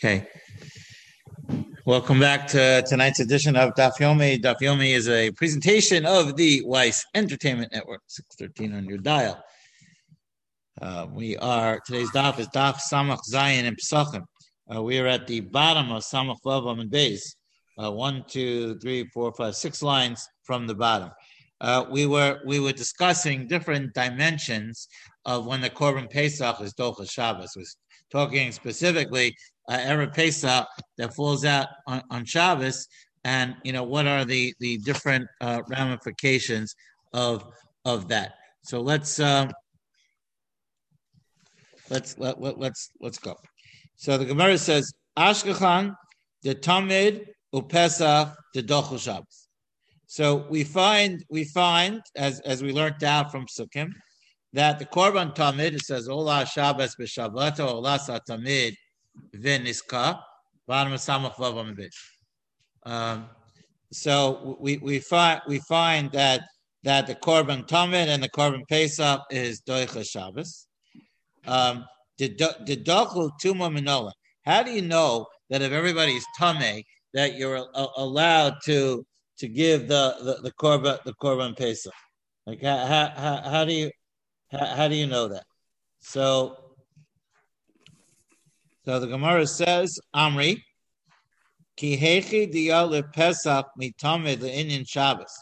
Okay. Welcome back to tonight's edition of Daf Yomi. Daf Yomi is a presentation of the Weiss Entertainment Network, 613 on your dial. Uh, we are, today's Daf is Daf Samach Zayin and Pesachim. Uh, we are at the bottom of Samach Vavam and Beis. Uh, one, two, three, four, five, six lines from the bottom. Uh, we were we were discussing different dimensions of when the Korban Pesach is Docha Shabbos. Was talking specifically uh, Erev Pesach that falls out on, on Shabbos, and you know what are the the different uh, ramifications of of that. So let's uh, let's let, let, let's let's go. So the Gemara says Ashkechan the Tamid Upesach the Dochel Shabbos. So we find we find as as we learned out from Sukkim that the Korban Tamid it says Ola Shabbos b'Shabbat Ola Tamid v'Niska bottom Samach Vav um, So we we find we find that that the Korban Tamid and the Korban Pesach is Doicha Shabbos. Um, the Dochel Tuma Minola. How do you know that if everybody's Tame that you're allowed to to give the the, the korban the korban pesach. Like how, how, how do you how, how do you know that? So so the Gemara says Amri ki Kihechi diyale pesach mitamed le'inyan Shabbos.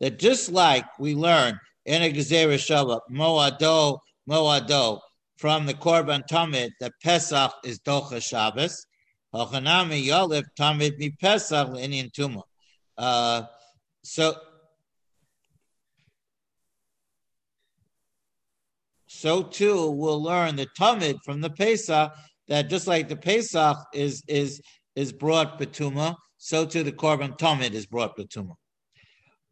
That just like we learn in a Gezerah Shabbat, Moado, Moado, from the Korban Tamid, that Pesach is Docha Shabbos. Hachanami Yalif Tamid mi Pesach le'inyan Tumah. Uh, so, so too we'll learn the Tamid from the Pesach that just like the Pesach is is is brought betuma, so too the Korban Tamid is brought betuma.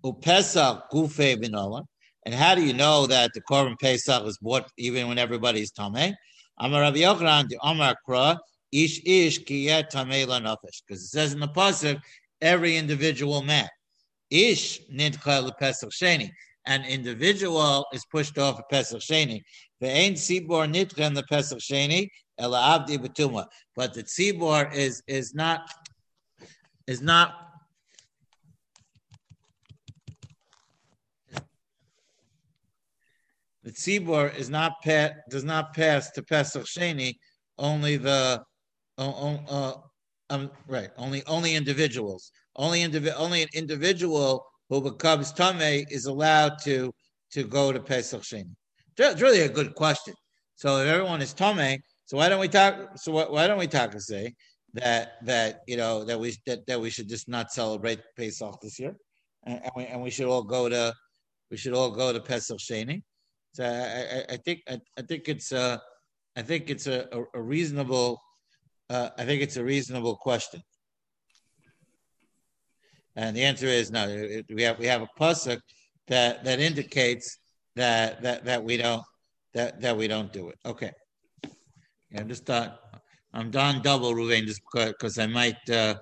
Upesach gufe binola. And how do you know that the Korban Pesach is brought even when everybody's tameh? Amar Rabbi Yochanan, the Amar Kra, ish ish kiyet tameh lanafesh. Because it says in the pasuk, every individual man. Ish nidcha lepesach sheni. An individual is pushed off a pesach sheni. Ve'ein tzibor nidcha in the pesach sheni ela abdi betuma. But the tzibor is is not is not the tzibor is not pa- does not pass to pesach sheni. Only the uh, uh, um, right. Only only individuals. Only indivi- Only an individual who becomes tame is allowed to to go to Pesach Sheni. It's really a good question. So if everyone is tame, so why don't we talk? So why, don't we talk and say that that you know that we that, that we should just not celebrate Pesach this year, and, and we and we should all go to we should all go to Pesach Sheni. So I, I, I think I, I, think it's a I think it's a, a, a reasonable uh, I think it's a reasonable question. And the answer is no. It, we have we have a pasuk that that indicates that that that we don't that that we don't do it. Okay. Yeah, I'm just uh, I'm done double Ruvain just because I might uh,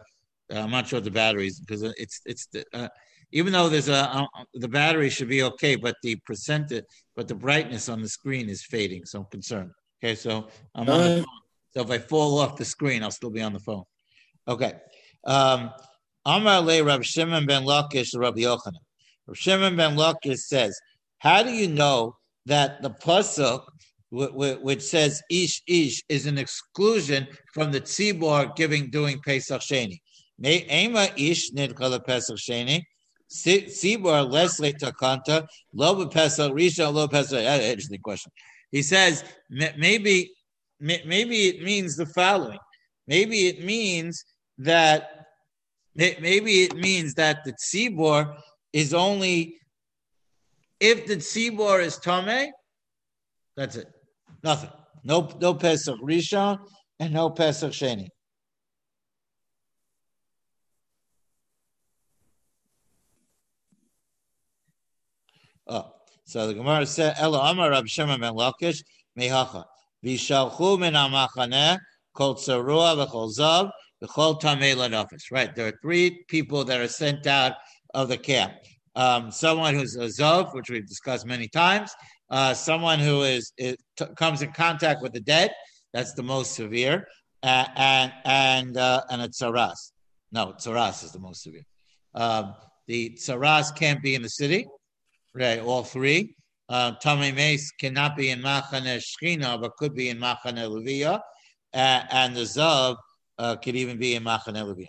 I'm not sure the batteries because it's it's the, uh, even though there's a uh, the battery should be okay, but the percentage but the brightness on the screen is fading, so I'm concerned. Okay, so I'm on the phone. So if I fall off the screen, I'll still be on the phone. Okay. Um, Amar le Rav Shimon ben Lakish Rabbi Yochanan. Rav Shimon ben Lakish says, "How do you know that the pasuk which says ish ish is an exclusion from the tzibor giving doing Pesach Sheni? Ema ish nidkala Pesach Sheni." Tzibor lesle takanta lo Pesach Rishon lo Pesach. Interesting question. He says maybe maybe it means the following. Maybe it means that maybe it means that the tzibor is only if the tzibor is tame. That's it. Nothing. No, no Pesach Rishon and no Pesach Sheni. Oh, so the Gemara said, "Elo Amar Rab Shimon ben Lakish mehacha." Vishalchu min amachaneh kol tzarua v'chol zav v'chol tamei lanofis. Right, there are three people that are sent out of the camp. Um, someone who's a zav, which we've discussed many times. Uh, someone who is, is t- comes in contact with the dead. That's the most severe. and and and, uh, and a tsaras. No, tsaras is the most severe. Um, the tsaras can't be in the city, right? All three. Uh, Tame Mace cannot be in Machane Shchina, but could be in Machane Levia, uh, and the Zav uh, could even be in Machane Levia.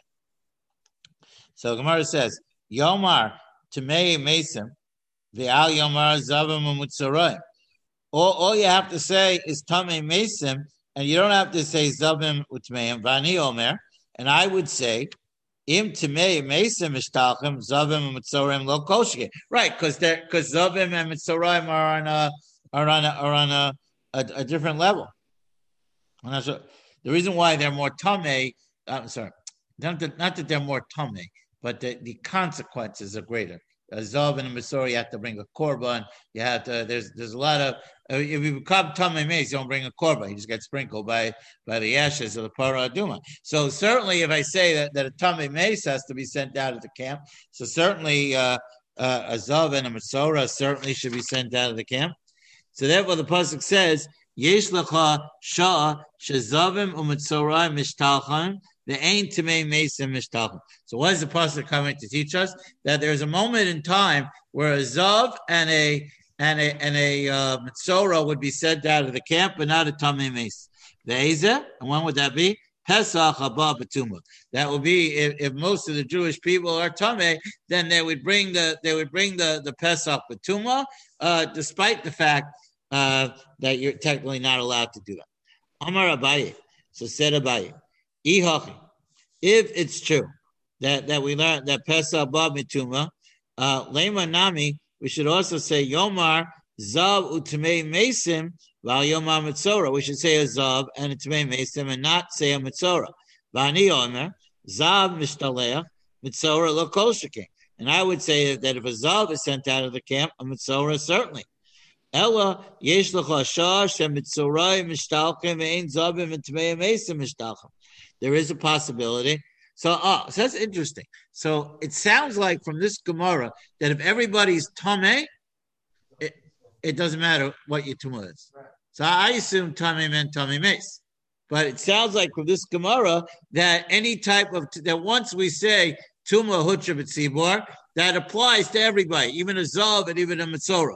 So Gemara says, Yomar Tamei Mason, the Al Yomar Zavim Mutzaroim. All, all you have to say is Tamei Mason, and you don't have to say Zavim Utmeim, Vani Omer. And I would say, Im Tamei Mason Mishtalchim, Zavim Mutzaroim Lo Koshke. Right, because because Zavim and Mutzaroim are on a are on a, are on a, a, a different level. The reason why they're more tame, I'm sorry, not that, not that they're more tame, but the, the consequences are greater. A Zav and a Masori, you have to bring a korban. You have to. There's there's a lot of. Uh, if you become tamei mace, you don't bring a korban. You just get sprinkled by by the ashes of the paraduma. So certainly, if I say that, that a tamei mace has to be sent out of the camp, so certainly uh, uh, a zav and a masora certainly should be sent out of the camp. So therefore, the pasuk says, "Yesh lecha shah shezavim u'mitzorai mishtalchan the ain tamei mason mishtachim. So what is the pasuk coming to teach us? That there's a moment in time where a zav and a and a and a uh, mitzora would be sent out of the camp, but not a tamei mason. The eza, and when would that be? Pesach haba betuma. That would be if, if, most of the Jewish people are tamei, then they would bring the they would bring the the Pesach betuma, uh, despite the fact uh, that you're technically not allowed to do that. Amar Abaye. So said Abaye. If it's true that, that we learn that Pesach above mituma, uh, lema nami, we should also say Yomar zav utamei mesim val Yomar mitzora. We should say a zav and a mesim and not say a mitzora. Vani omer zav mishtaleh mitzora lo. And I would say that if a zav is sent out of the camp, a mitzora certainly. Ella yesh zavim and there is a possibility. So, oh, so that's interesting. So it sounds like from this Gemara that if everybody's tame, it, it doesn't matter what your tumah is. So I assume tame meant tame mace. But it sounds like from this Gemara that any type of that once we say tuma hutra b'tzibor, that applies to everybody, even a zav and even a mitzora.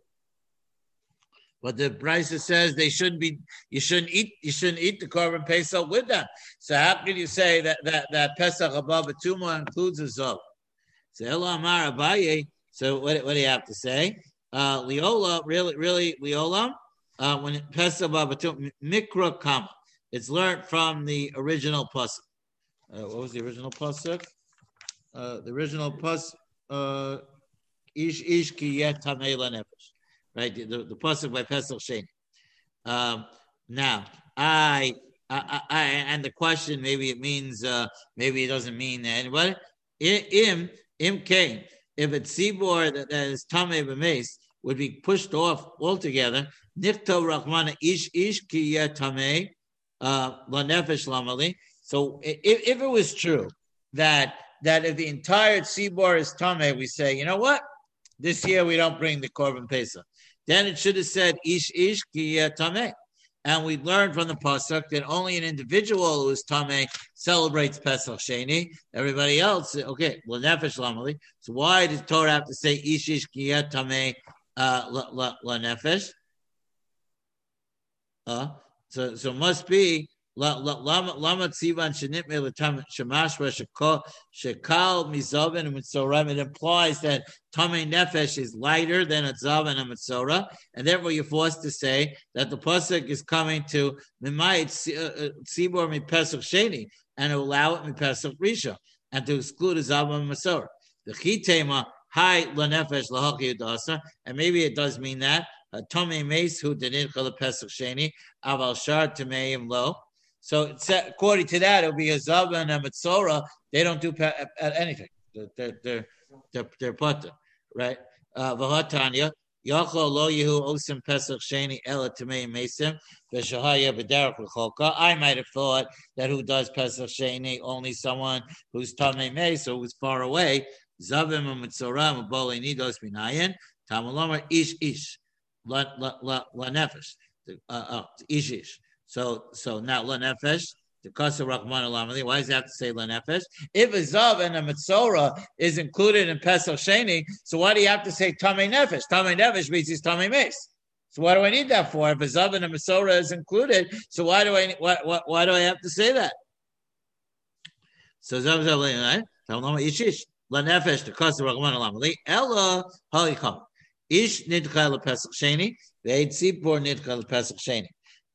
But the Brisa says they shouldn't be. You shouldn't eat. You shouldn't eat the korban pesach with them. So how can you say that that that pesach above a tuma includes a zov? So Elamar Abaye. So what, what do you have to say? Uh, Leola, really, really, Leola. Uh, when pesach above a tuma, mikra kama. It's learned from the original pasuk. Uh, what was the original pasuk? Uh, the original pasuk. Uh, ish ish ki yet nefesh right? The, the pasuk by Pesach Sheni. Um, now, I, I, I, and the question maybe it means, uh, maybe it doesn't mean. But im, im came. If it's sibor that, that is tamei b'meis would be pushed off altogether. Nikto rachmana ish ish ki tamei uh, lanefesh lamali. So if, if it was true that that if the entire sibor is tamei, we say, you know what? This year we don't bring the korban pesach. Then it should have said ish ish ki tameh. And we learned from the pasuk that only an individual who is tameh celebrates Pesach Sheni. Everybody else, okay, well nefesh lamali. So why does Torah have to say ish ish ki tameh uh, la nefesh? Uh, so so must be Lama tzivan shenitme l'tam shemashva shekal mizoven and. It implies that tamei nefesh is lighter than a zav and a mitzorah, and therefore you're forced to say that the pasuk is coming to mimayit uh, uh, tzibor mi pesach sheni and allow it mi pesach risha and to exclude a zav and mitzorah. The chitema hi lanefesh lahaki udasa, and maybe it does mean that. Tomei meis who didn't pesach sheni aval shar tameim lo So according to that, it'll be a Zav and a Mitzora. They don't do pe- anything. They're they're they're, putter, right? Uh, Vahatanya. Yachol lo yehu osim pesach sheni ela tamei mesim v'shahaya b'derech l'cholka. I might have thought that who does pesach sheni only someone who's tamei mes, so who's far away. Zavim u'mitzoram u'bolei nidos b'nayin. Tamalomar ish ish la la la la nefesh. Uh, uh, ish ish. So so now la nefesh. The Kasa Rahman Alamali. Why does it have to say Lenefesh? If a Zav and a Mitzora is included in Pesach Sheni, so why do you have to say Tamei Nefesh? Tamei Nefesh means he's Tamei Mace. So what do I need that for? If a Zav and a Mitzora is included, so why do I why, why, why do I have to say that? So Zav Zav Talmama Ishish Lenefesh the Kasa Rahman Alamali. Ella Halikam. Ish Nidcha Pesach Sheni. Ve'ed Tzipor Nidcha Pesach Sheni.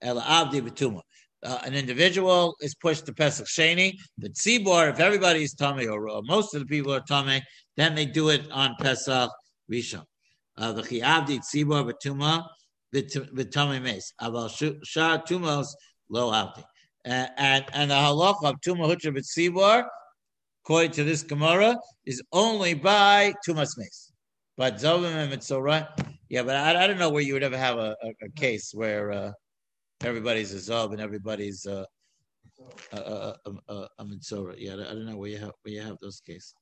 Uh, an individual is pushed to Pesach Sheni. The tzibor, if everybody is tummy or uh, most of the people are tummy, then they do it on Pesach Rishon. Uh, the chiavdi tzibor betuma betumi mes. Aval shar tumos lo avdi. And and the halach of tuma hutra b'tzibor, according to this Gemara, is only by tumas mes. But zovim and mitzorah, yeah, but I, I don't know where you would ever have a, a, a case where. Uh, everybody's a Zav and everybody's a, a, a, a, a. Yeah, I don't know where you have where you have those cases.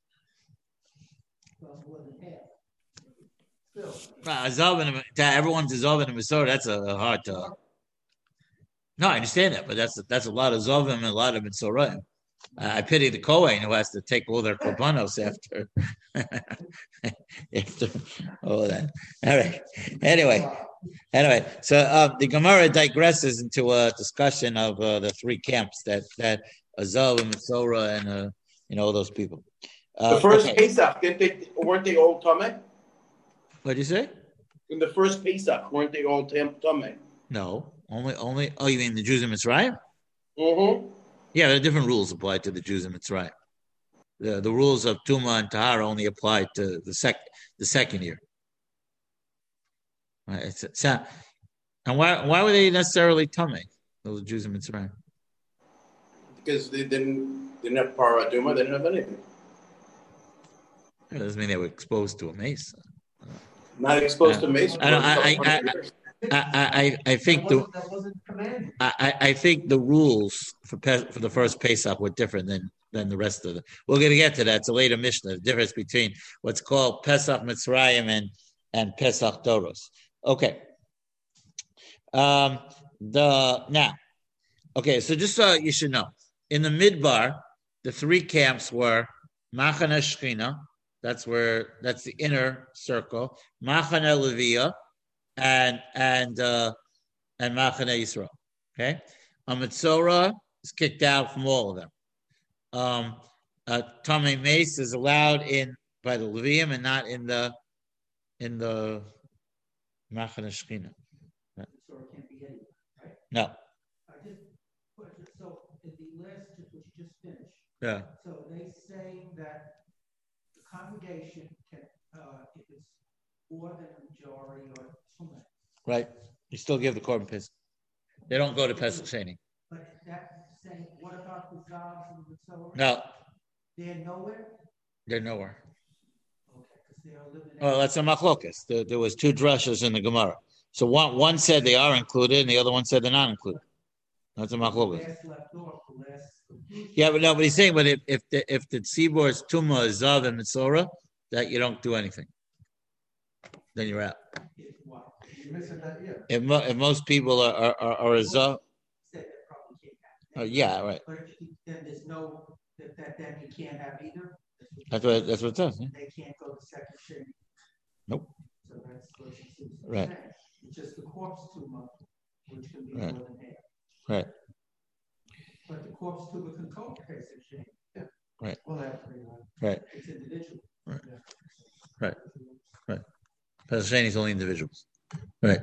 Azav and everyone's a Zav and a Mitzora. That's a hard. No, I understand that, but that's that's a lot of Zavim and a lot of Mitzoraim. I pity the Kohen who has to take all their korbanos after after all that. All right. Anyway, anyway, so um, the Gemara digresses into a discussion of uh, the three camps that that Azal and Mitzora and uh, you know all those people. Uh, the first okay. Pesach, didn't they, weren't they all Tameh? What did you say? In the first Pesach, weren't they all Tameh? No, only only. Oh, you mean the Jews in Mitzrayim? Mm-hmm. Yeah, there are different rules applied to the Jews in Mitzrayim. The, the rules of Tuma and Tahar only apply to the sec the second year. Right, it's, it's, and why why were they necessarily tummy those Jews in Mitzrayim? Because they didn't didn't have paraduma, they didn't have anything. That doesn't mean they were exposed to a mace. Not exposed uh, to mace. I, I, I, I, I, I think the I, I think the rules for for the first Pesach were different than than the rest of the. We're going to get to that. It's a later Mishnah. The difference between what's called Pesach Mitzrayim and and Pesach Doros. Okay. Um, the now, okay. So just so you should know, in the Midbar, the three camps were Machana Shechina. That's where that's the inner circle. Machana Levia and and uh, and Machane Yisrael. Okay, Amitzora is kicked out from all of them. Um, uh, Tomei Mace is allowed in by the Levium and not in the in the Machane Shechina. Right? No. I just questioned so in the list which you just finished. Yeah. So they say that the congregation can, uh, if it's more than a majority or Right. You still give the korban piss. They don't go to Pesach Sheni. But that's saying, what about the Zavs and the so No. They're nowhere? They're nowhere. Okay, well, that's a machlokas. There, there, was two drushes in the Gemara. So one one said they are included, and the other one said they're not included. That's a machlokas. Yeah, but no, but he's saying, but if if the if the tzibor is tuma, zav, and mitzora, that you don't do anything, then you're out. If, mo- if most people are are, are, are a zo- uh, yeah, right. But then there's no that, that then you can't have either. That's what that's what it says. Yeah? They can't go to second shade. Nope. So that's what she Right. It's just the corpse tuma, which can be right. more than half. Right. But the corpse tuma can go to second shade. Yeah. Right. Well, that's right. It's individual. Right. Right. Right. Pesach is only individuals. Right,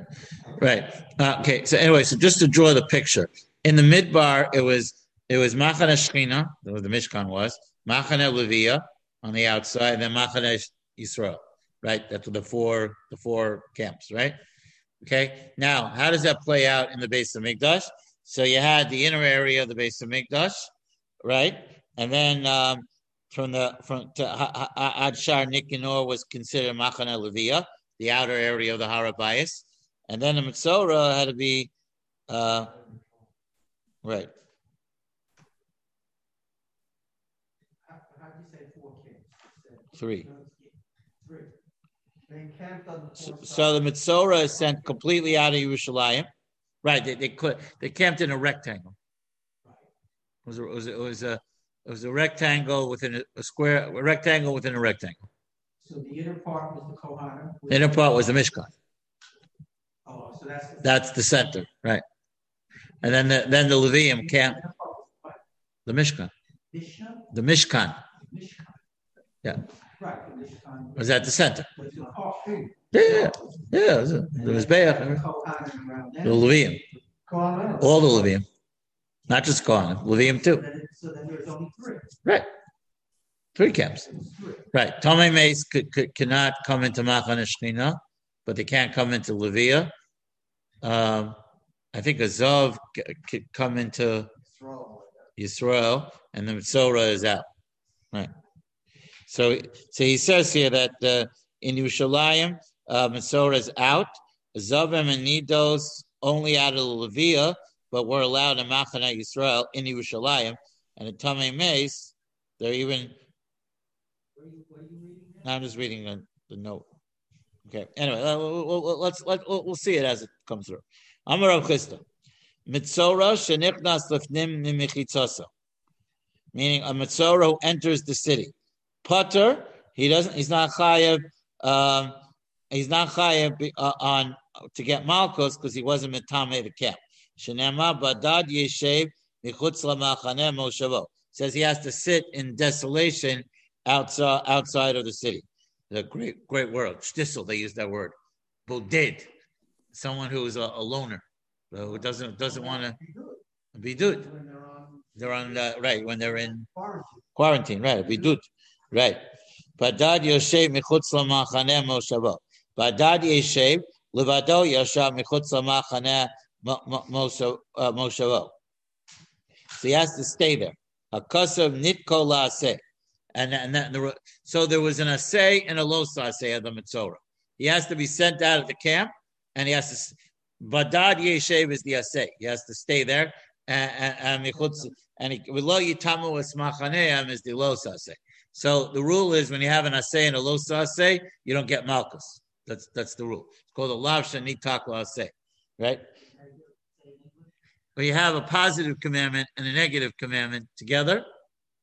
right. Uh, okay. So anyway, so just to draw the picture, in the midbar, it was it was Machane Shechina, where the Mishkan was, Machane Levia on the outside, and then Machane Yisrael. Right, that's the four the four camps. Right. Okay. Now, how does that play out in the Beis HaMikdash? So you had the inner area of the Beis HaMikdash, right? And then um, from the from to Ad Shar Nicanor was considered Machane Levia, the outer area of the Harabayas, and then the Mitzora had to be uh, right. How? Three. Three. The So, so the. Mitzora is sent completely out of Yerushalayim. Right, they, they they camped in a rectangle. It was it was a, it was a it was a rectangle within a, a square a rectangle within a rectangle. So the inner part was the Kohanim. The inner part was the Mishkan. Oh, so that's. the- That's the center, right? And then the then the Levium camp Inner part was what? the Mishkan. The Mishkan. Yeah. Right, was at the center. Was the hey. Yeah, yeah, was, a- The around the. Levium, all the Levium, not just Kohanim, Levium too. so then there's only three. Right, three camps. Right. Tomei Mace could, could, cannot come into Machan Shechina, but they can't come into Levia. Um, I think Azov could come into Yisrael, and the Mitzora is out. Right. So, so he says here that uh, in Yerushalayim, uh, is out. Zavim and Nidos only out of Levia, but we're allowed in Machaneh Yisrael in Yerushalayim, and in Tomei Mace, they're even are you, reading? I'm just reading the, the note. Okay. Anyway, uh, let's let we'll, see it as it comes through. Amar Rav Chisda. Mitzora shenichnas lefnim mimichitzasa. Meaning a mitzora who enters the city. Putter, he doesn't. He's not chayav. Um, he's not chayav be- uh, on to get malchus because he wasn't mitame the camp. Shenema badad yeshev michutz lamachaneh moshavo. Says he has to sit in desolation outside outside of the city. The great great world. Shtisel, they use that word. Boded. Someone who is a, a loner, uh, who doesn't doesn't want to be dude. They're on They're uh, right when they're in quarantine. right? Be dude, right? Badad yoshev michutz lamachaneh moshavo. Badad yoshev levado yashav michutz lamachaneh mo- mo- mosho- uh, moshavo. So he has to stay there. Hakasav nitko laaseh. And, and that, the, so there was an assay and a los assay of the Mitzora. He has to be sent out of the camp, and he has to. Badad yeshev is the assay. He has to stay there, and and and and lo yitamu esmachaneim is the los assay. So the rule is when you have an assay and a los assay, you don't get malchus. That's that's the rule. It's called a lav shanitak assay, right? When you have a positive commandment and a negative commandment together,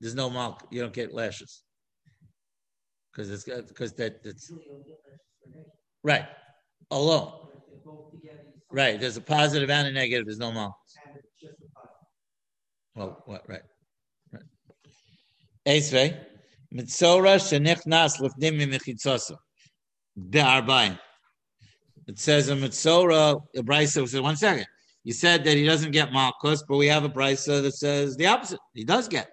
there's no malchus. You don't get lashes because it's because that it's Usually you'll get less for naked. right alone. But if they're both together, you see- Right. There's a positive and a negative. There's no malchus. And it's just a five. Well, what? Right. Right. Mitzora shenichnas lifnim michitzasa be'arbaim. It says in mitzora, the brisa says one second. You said that he doesn't get malchus, but we have a brisa that says the opposite. He does get.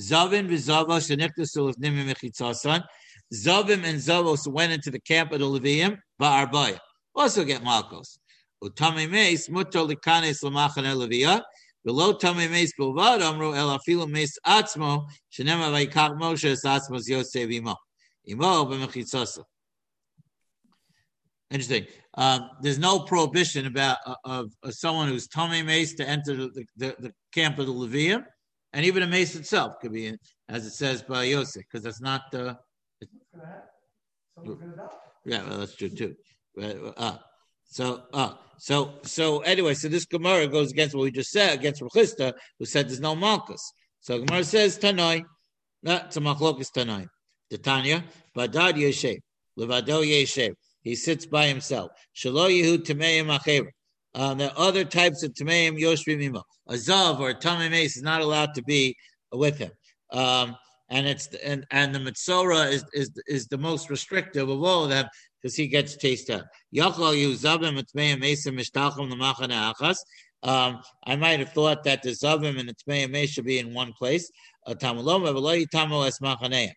Zavin v'zava shenichnas lifnim michitzasan. Zavim and Zavos went into the camp of the Levium, ba'arbaim. Also get malchus. Utame meis mutar likanes lamachaneh leviyah. Below Tame Meis Bilvad Amru El Afilu Meis Atzmo Shenema Vaikach Moshe Es Atzmos Yosef Imo Imo B'Mechitzasa. Interesting. Um, there's no prohibition about uh, of, of someone who's Tame Meis to enter the, the, the camp of the Levium, and even a mace itself could be, as it says by Yosef, because that's not the. Die. Yeah, well, that's true too. Uh, so, uh, so, so anyway, so this Gemara goes against what we just said, against Rav Chisda, who said there's no Malchus. So Gemara says Tanoi, not to Machlokis Tanoi. The Tanya, Badad Yeshev, Levado Yeshev. He sits by himself. Shalo Yehu Tameim Achever. Um, there are other types of Tameim Yoshvim Imo. A Zav or a Tamei Mace is not allowed to be with him. Um, and it's and and the Mitzora is is is the most restrictive of all of them because he gets chased out. Yachal Yuzabim Etmeim Mesa Mishtachim Lamachane Achas. Um, I might have thought that the Zavim and the Tmeim Mesa should be in one place. Uh, Tamulom Eveloi Tamo Es Machaneim.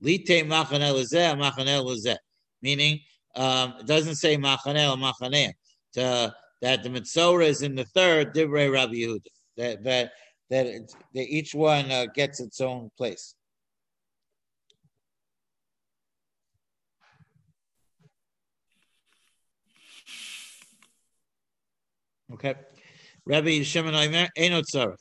Lite Machane Lezeh Machane Lezeh. Meaning, um, it doesn't say Machane or Machaneim. To that the Mitzora is in the third, Divrei Rabbi Yehuda. That that that, it, that each one uh, gets its own place. Okay. Rabbi Shimon Einot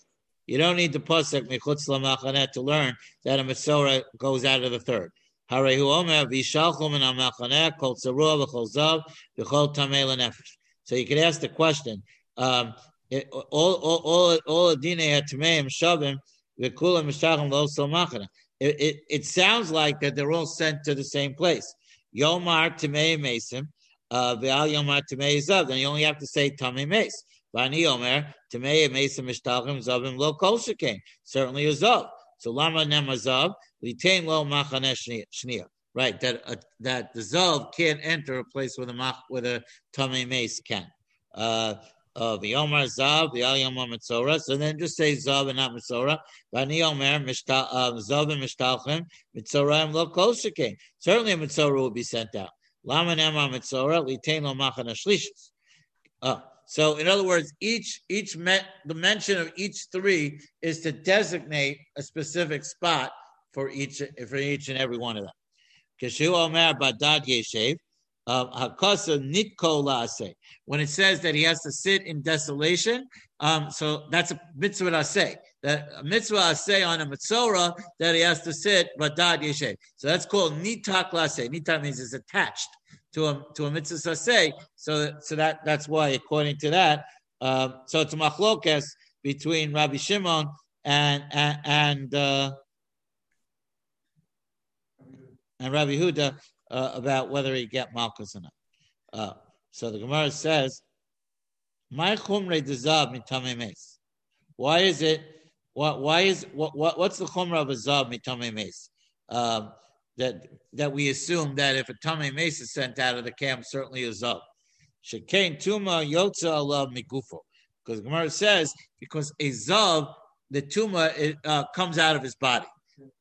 You don't need the pasuk mechutz lamachaneh to learn that a Mitzora goes out of the third. Harehu Omer v'shalchum min amachaneh kol tzarua v'chol zav v'chol tamei lenefesh. So you could ask the question, um, it, all all all all dine hatmeim shavim v'kulam mishachim lo lamachaneh. It, it, it sounds like that they're all sent to the same place. Yomar Tamei Mason, uh, Ve'al Yomar Tamei Zav. Then you only have to say Tamei Mace. Vani Omer, Tamei Mason Mishtalchim Zavim Lo Kol Shekain. Certainly a Zav. So Lama Nema Zav, Litain Lo Machaneh Shnia. Right, that uh, that the Zav can't enter a place where the mach, where the Tamei Mace can. Uh, of the Yomar Zav, the Al Yomar Mitzora. So then just say Zav and not Mitzora. Vani Omer, Zav and Mishtalchim, Mitzora and Lo Kol Shekain. Certainly a Mitzora will be sent out. Lama Nema Mitzora, Litain Lo Machaneh Shlishis. Uh, so, in other words, each each met the mention of each three is to designate a specific spot for each for each and every one of them. Kishu Omer Badad Yeshev, Hakasa Nitko Laase. When it says that he has to sit in desolation, um, so that's a mitzvah say that a mitzvah say on a mitzvah that he has to sit Badad Yeshev. So that's called Nitak Laase. Nitak means it's attached to a to a mitzvah say. So so that that's why, according to that, uh, so it's a machlokas between Rabbi Shimon and and and, uh, and Rabbi Huda uh, about whether he get malchus or not. Uh, so the Gemara says, "My chumre dezav mitame mes." Why is it? What? Why is what? what what's the chumra of a zav mitame mes? Um, that that we assume that if a tame mace is sent out of the camp, certainly a zav. Shekain tuma yotza alav mikufo, because Gemara says because a zav the tuma uh, comes out of his body.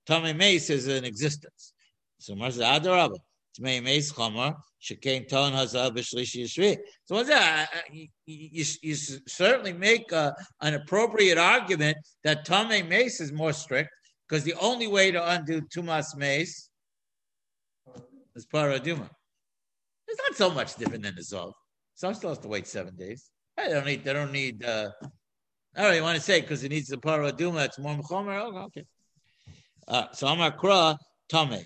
Tame mace is in existence. So Gemara says adarabah. Tmei mace chamar shekain ton hazav b'shlishi yishvi. So what's that? You, you, certainly make a, an appropriate argument that tame mace is more strict because the only way to undo tumas mace is paraduma. It's not so much different than the zov. Some still has to wait seven days. They don't need. They don't need. Uh, I don't even want to say because it needs the paraduma. It's more mechomer. Oh, okay. Uh, so Amar Kra Tame.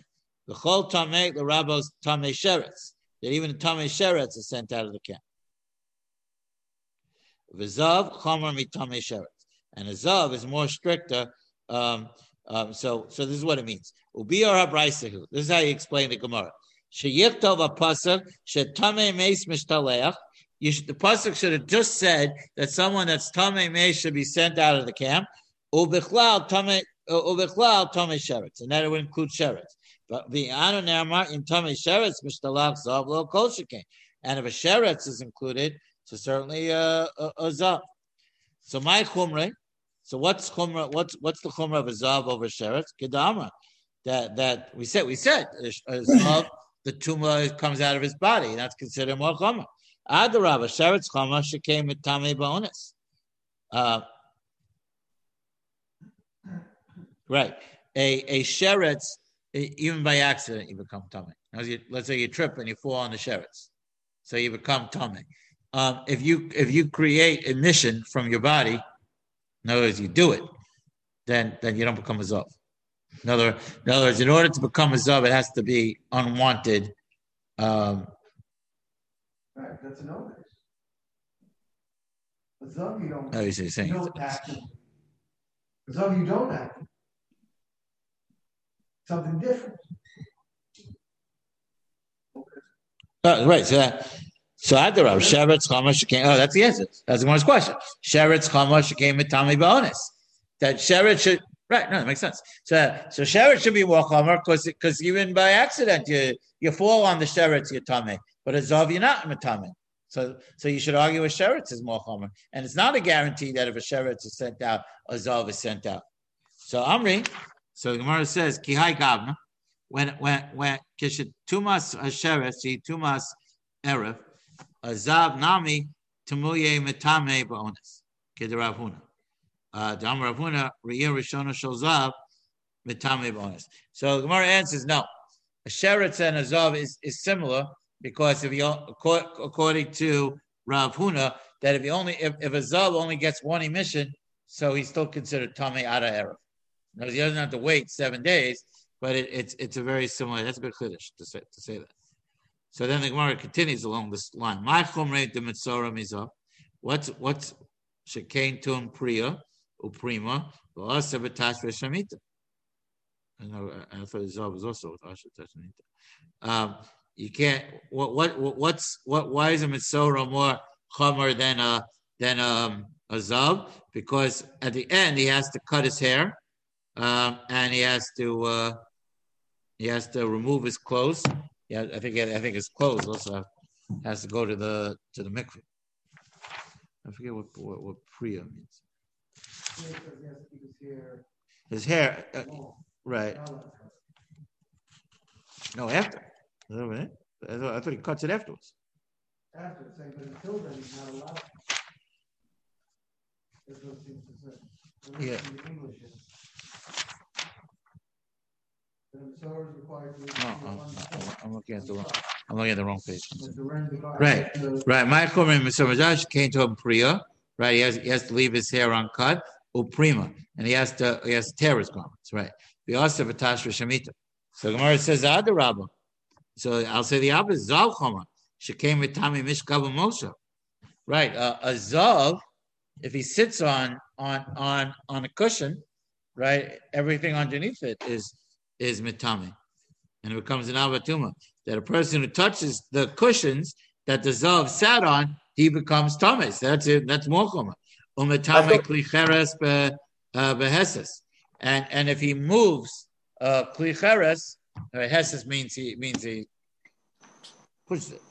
The whole Tame, the rabbis Tame Sheretz. That even the Tame Sheretz is sent out of the camp. V'zav Chomer mi Tame Sheretz. And a zav is more stricter. Um, um, so, so this is what it means. This is how you explain the Gemara. Sheyichtov a pasuk meis mishtaleach. You should, the pasuk should have just said that someone that's tame meis should be sent out of the camp. Ubichlal tame ubichlal tame sheretz, and that would include sheretz. But the anu nermar in tame sheretz mishtalach zav lo kol And if a sheretz is included, so certainly uh, a, a zav. So my chumre. So what's chumra? What's what's the chumra of a zav over sheretz? Kedamra. That that we said we said a zav the tuma comes out of his body. That's considered more chama. Adarabba, sheretz chama came with tame bonus. Uh, right. A a sheretz, even by accident, you become tummy. Let's say you trip and you fall on the sheretz, so you become tummy. Um, if you if you create emission from your body, in other words, you do it, then then you don't become a zov. In other, in other words, in order to become a zav, it has to be unwanted. Um, right, that's an obvious. A zav you don't. Oh, you're saying. You don't act. A zav you don't act. Something different. Oh, right. So that. So Adarav, Sheretz Chamash came. Oh, that's the answer. That's the one question. Sheretz Chamash came with Tommy bonus. That Sheretz should Right, no, that makes sense. So, so sheretz should be more chomer because because even by accident you you fall on the sheretz your tummy, but a zav you're not matame. So, so you should argue a sheretz is more chomer, and it's not a guarantee that if a sheretz is sent out, a zav is sent out. So Amri, so the Gemara says kihai gavna when when when kishet tumas a sheretz tumas erev a zav nami Tamuye Metame Baonis. Kederav Huna. Uh, Dam Rav Huna, Riyah Rishona Shalzav, Metame Baonis. So the Gemara answers no. A sheretz and a zav is, is similar because if you according to Rav Huna, that if he only if, if a zav only gets one emission, so he's still considered out of erev. Now he doesn't have to wait seven days, but it, it's it's a very similar. That's a good chiddush to say to say that. So then the Gemara continues along this line. My chumrei de mitzora mizah. What's what's shekain tum priya uprima v'asa b'tash v'shamita. I know. I thought Zav was also with Asher Tashanita. Um, you can't. What what what's what? Why is a mitzora more chomer than a than a, a zav? Because at the end he has to cut his hair, um, and he has to uh, he has to remove his clothes. Yeah, I think I think his clothes also has to go to the to the mikveh. I forget what what, what priya means. His hair, uh, right? No, after. I thought, I thought he cuts it afterwards. After, but until then, he's not allowed. Yeah. No, I'm, I'm looking at the wrong. I'm looking at the wrong page. Right, right. Michael Mr. Majash came to a priya. Right, he has he has to leave his hair uncut. Uprima, and he has to he has to tear his garments. Right. The also v'tash v'shamita. So Gemara says Adarabba. So I'll say the opposite. Zav choma. She came with Tami Mishkav Moshe. Right. Uh, a zav, if he sits on on on on a cushion, right, everything underneath it is is mitame, and it becomes an avatuma. That a person who touches the cushions that the zav sat on, he becomes tamis. That's it. That's mochama. Umetame klicheres uh, beheses. And and if he moves uh, klicheres, uh, heses means he means he pushes it.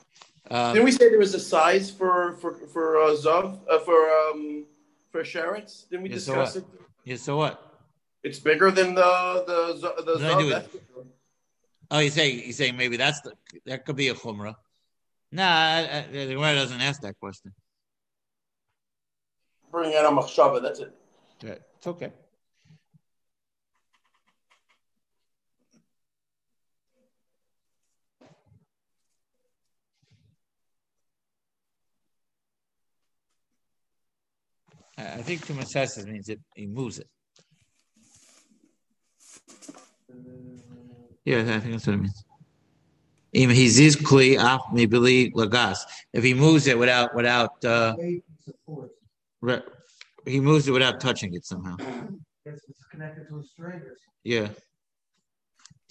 Um, Didn't we say there was a size for for for uh, zav uh, for um for sherets? Didn't we discuss it? Yeah. So what? It's bigger than the the the zav. Oh, you say you say maybe that's the that could be a chumrah. Nah, the Gemara doesn't ask that question. Bring out a machshava. That's it. Yeah, it's okay. I think to means it he moves it. Yeah, I think that's what it means. If he moves it without without uh, he moves it without touching it somehow. It's connected to. Yeah.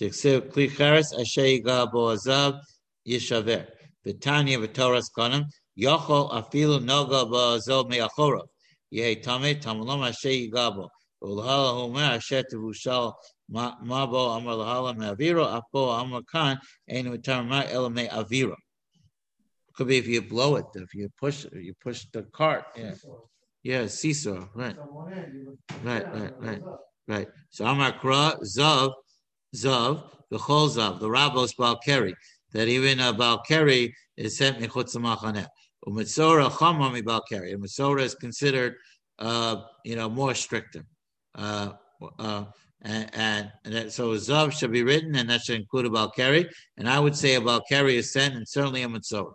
Kli charis asher bo azav yishaver. V'tanya v'toras kanim yochol afilu noga bo azov me'achorov. Yehi tameh tamulom asher yigabo. Ulhala homer asher Mabo Amar Lahala Me'aviro, Apo Amar Khan, Ainu Tarma Elame Aviro. Could be if you blow it, if you push you push the cart. Yeah. Yeah, seesaw, right. Right, right, right, right. So Amar Kra, Zav, Zav, the Zav, the Rabos Balkeri, that even a Balkeri is sent Mechutz Machaneh. Umitzora Chama Mi Balkeri. And Mitzora is considered, uh, you know, more stricter. Uh, uh, and, and, and so Zav should be written, and that should include a Balkari. And I would say a Balkari is sent, and certainly a Mitzorah.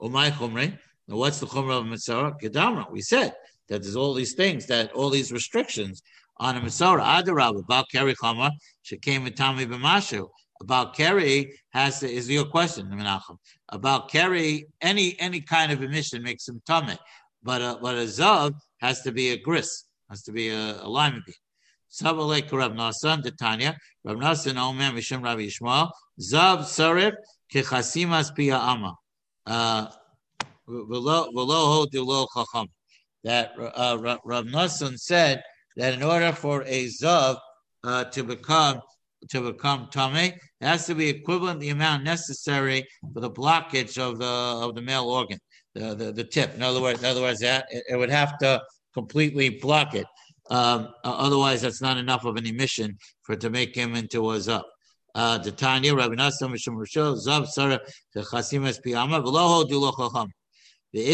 Umay oh, Chumri. Now, what's the Chumrah of Mitzorah? Gedamra. We said that there's all these things, that all these restrictions on a Mitzorah. Adarab, she came Shekem Mitami B'mashu. About Kerry has to, is your question, Menachem. About Kerry, any any kind of emission makes him tummy, but a, but a zav has to be a gris, has to be a, a bean. Sabalek Rav Nasan, the Tanya, Rav Nasan Omer Mishim Rav Yishmael, Zav Sarif, Kechasimas Pia Ama. Uh, that uh, Rav Nasan said that in order for a Zav uh, to become to become tummy, it has to be equivalent the amount necessary for the blockage of the of the male organ, the, the, the tip. In other words, in other words, that it, it would have to completely block it. Um, otherwise, that's not enough of an emission for to make him into a zav. Uh, the Tanya, Rabbi Nassim, Mishum Rishon, Zav, Sarah, the Chasimas Piyama, Veloho Dulo Chacham. That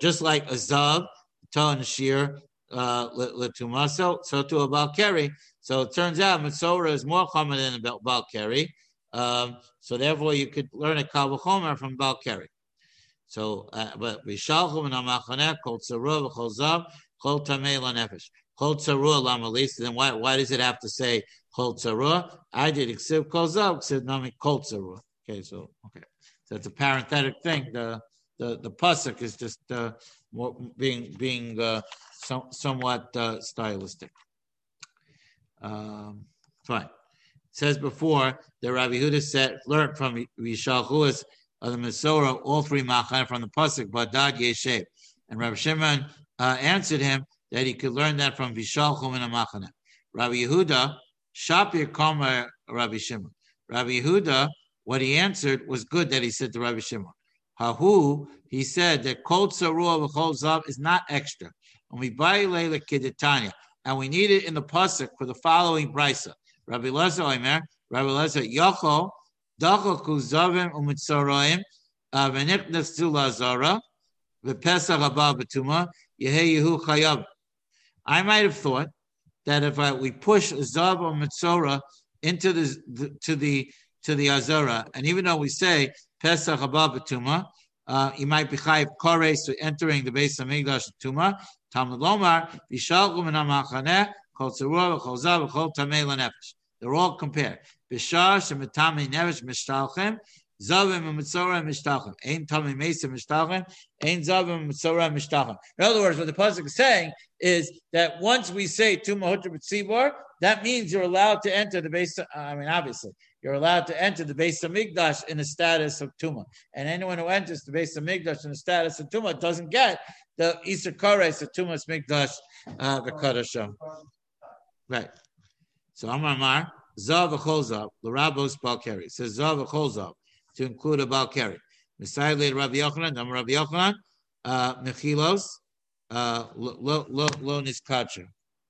just like a zav, ton shear uh, letumaso, so to a balkari. So it turns out Matsora is more common than a balkari. Um, so therefore, you could learn a kavachomer from balkari. So, uh, but vishalchum and amachaneh kol tzarua v'chol kol tamei lanefesh kol tzarua lamalis. Then why why does it have to say kol tzarua? I did except kol zav except nami kol tzarua. Okay, so okay, so it's a parenthetic thing. The the the pasuk is just uh, being being uh, so, somewhat uh, stylistic. Um, fine. It says before that Rabbi Yehuda said learned from Yishal of the Masorah, all three machan from the pasuk Badad Yeshev, and Rabbi Shimon uh, answered him that he could learn that from Vishalchum and Amachana. Rabbi Yehuda, Shapir Komer Rabbi Shimon. Rabbi Yehuda, what he answered was good that he said to Rabbi Shimon. Hahu, he said that Kol Tzarua V'chol Zav is not extra. And we buy Leila Kiditanya. And we need it in the pasuk for the following brisa. Rabbi Lezer Omer, Rabbi Lezer Yochol Dachaku zavim umitzarayim v'niknas tu lazara v'pesach haba b'tuma yehu chayav. I might have thought that if I, we push zav or mitzora into the, the, to the to the azara, and even though we say pesach haba b'tuma, uh, you might be chayiv kores to entering the Beis HaMikdash tuma. Talmud lomar v'shalgu min ha'machaneh kol tzarua v'chol zav v'chol tamei lanefesh. They're all compared. Bishar shemitami nevesh mishtalchem. Zavim and Mitzora Mishtachem. Ain Tami Mesa Mishtachem. Ain Zavim Mitzora Mishtachem. In other words, what the Pasuk is saying is that once we say Tuma Hutra B'tzibor, that means you're allowed to enter the base. I mean, obviously, you're allowed to enter the Beis HaMikdash in the status of Tuma. And anyone who enters the Beis HaMikdash in the status of Tuma doesn't get the Isa Kores of Tumas Migdash uh, Right. So Amar Mar. Zav v'chol the Rabbos Balkari. says Zav v'chol to include a Balkari. Messiah later Rabbi Yochanan, Dam Rabbi Yochanan, uh, Mechilos, uh, lo niskacha.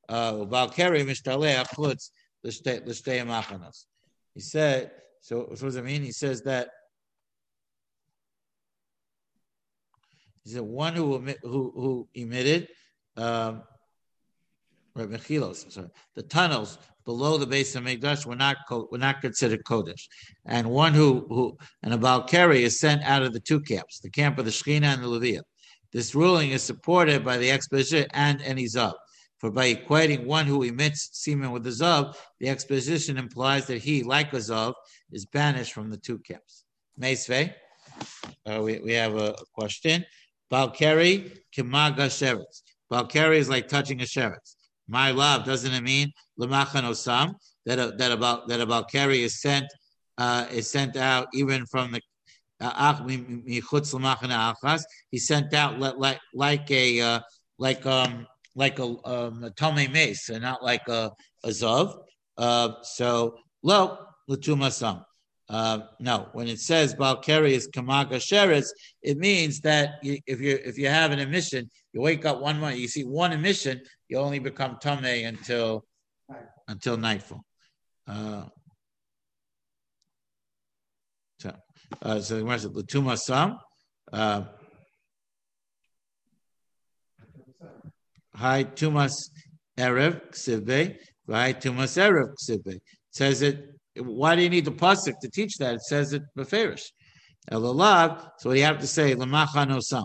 Uh, Balkari mishtaleach puts the shtei machanos. He said, so what does it mean? He says that he said one who who who emitted um, Mechilos, sorry, the tunnels below the Beis HaMikdash were not were not considered Kodesh. And one who who and a Balkari is sent out of the two camps, the camp of the Shekhinah and the Levia. This ruling is supported by the exposition and any Zav. For by equating one who emits semen with the Zav, the exposition implies that he, like a Zav, is banished from the two camps. Meisvei, uh, we, we have a, question. Balkari kimaga sheretz. Balkari is like touching a sheretz. My love, doesn't it mean lemachan osam that that about that about carry is sent uh, is sent out even from the uh, he sent out like like a uh, like um like a um a tome mace and not like a, a zav. Uh, so lo latuma sam. Uh, no, when it says Balkari is Kamaga Sheretz, it means that you, if you if you have an emission, you wake up one morning, you see one emission, you only become Tame until until nightfall. Uh, so, uh, so where's it? Latuma Sam. Uh, Hi Tumas Erev Ksibe. Hi Tumas Erev Ksibe. Says it why do you need the pasuk to teach that? It says it beferish. Elalav. So you have to say lamachan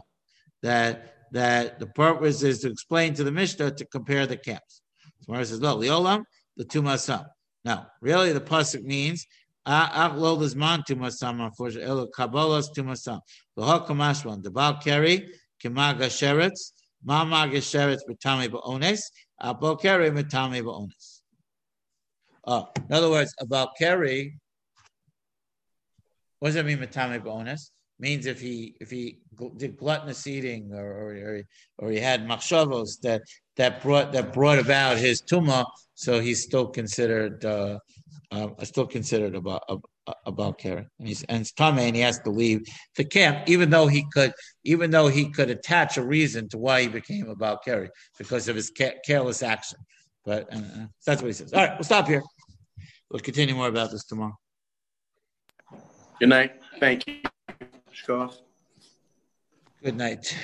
that that the purpose is to explain to the Mishnah to compare the camps. So Mara says, "Lo liolam the tumasam." Now, really, the pasuk means ach lo lizman tumasam. Unfortunately, el kabbalas tumasam. The hakamashwan the bal keri kimaga sheretz mama gesheretz b'tami ba'ones abal keri b'tami ba'ones. Uh, in other words, about Kerry, what does it mean matame bonus? Means if he if he did gluttonous eating or or, or he had machshavos that that brought that brought about his tuma, so he's still considered uh, uh, still considered about about Karen. And he's and it's Tame and he has to leave the camp, even though he could even though he could attach a reason to why he became about Kerry because of his ca- careless action. But uh, uh, that's what he says. All right, we'll stop here. We'll continue more about this tomorrow. Good night. Thank you. Good night.